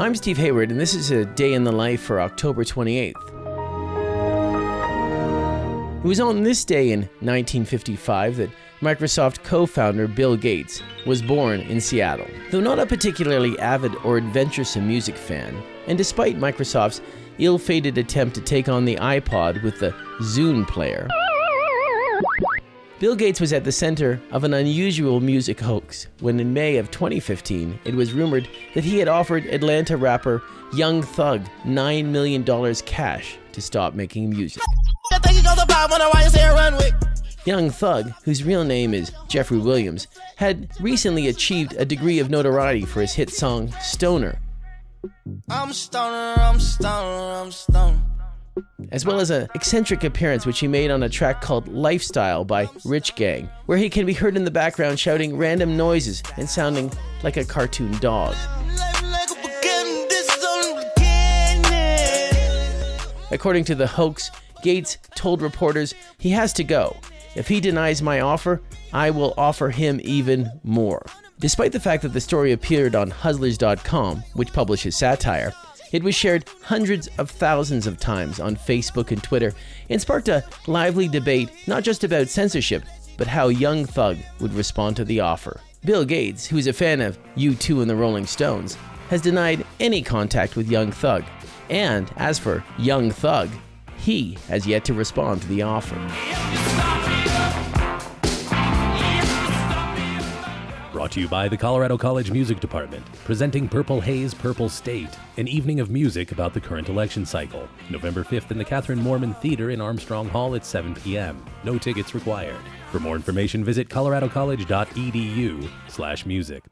I'm Steve Hayward, and this is a day in the life for October 28th. It was on this day in 1955 that Microsoft co founder Bill Gates was born in Seattle. Though not a particularly avid or adventuresome music fan, and despite Microsoft's ill fated attempt to take on the iPod with the Zune player, Bill Gates was at the center of an unusual music hoax when, in May of 2015, it was rumored that he had offered Atlanta rapper Young Thug $9 million cash to stop making music. Young Thug, whose real name is Jeffery Williams, had recently achieved a degree of notoriety for his hit song Stoner. I'm stoner, I'm stoner, I'm stoner as well as an eccentric appearance which he made on a track called Lifestyle by Rich Gang, where he can be heard in the background shouting random noises and sounding like a cartoon dog. According to the hoax, Gates told reporters he has to go. If he denies my offer, I will offer him even more. Despite the fact that the story appeared on Hustlers.com, which publishes satire, it was shared hundreds of thousands of times on Facebook and Twitter and sparked a lively debate not just about censorship, but how Young Thug would respond to the offer. Bill Gates, who is a fan of U2 and the Rolling Stones, has denied any contact with Young Thug. And as for Young Thug, he has yet to respond to the offer. Brought to you by the Colorado College Music Department, presenting Purple Haze, Purple State, an evening of music about the current election cycle. November 5th in the Kathryn Mohrman Theater in Armstrong Hall at 7 p.m. No tickets required. For more information, visit coloradocollege.edu slash music.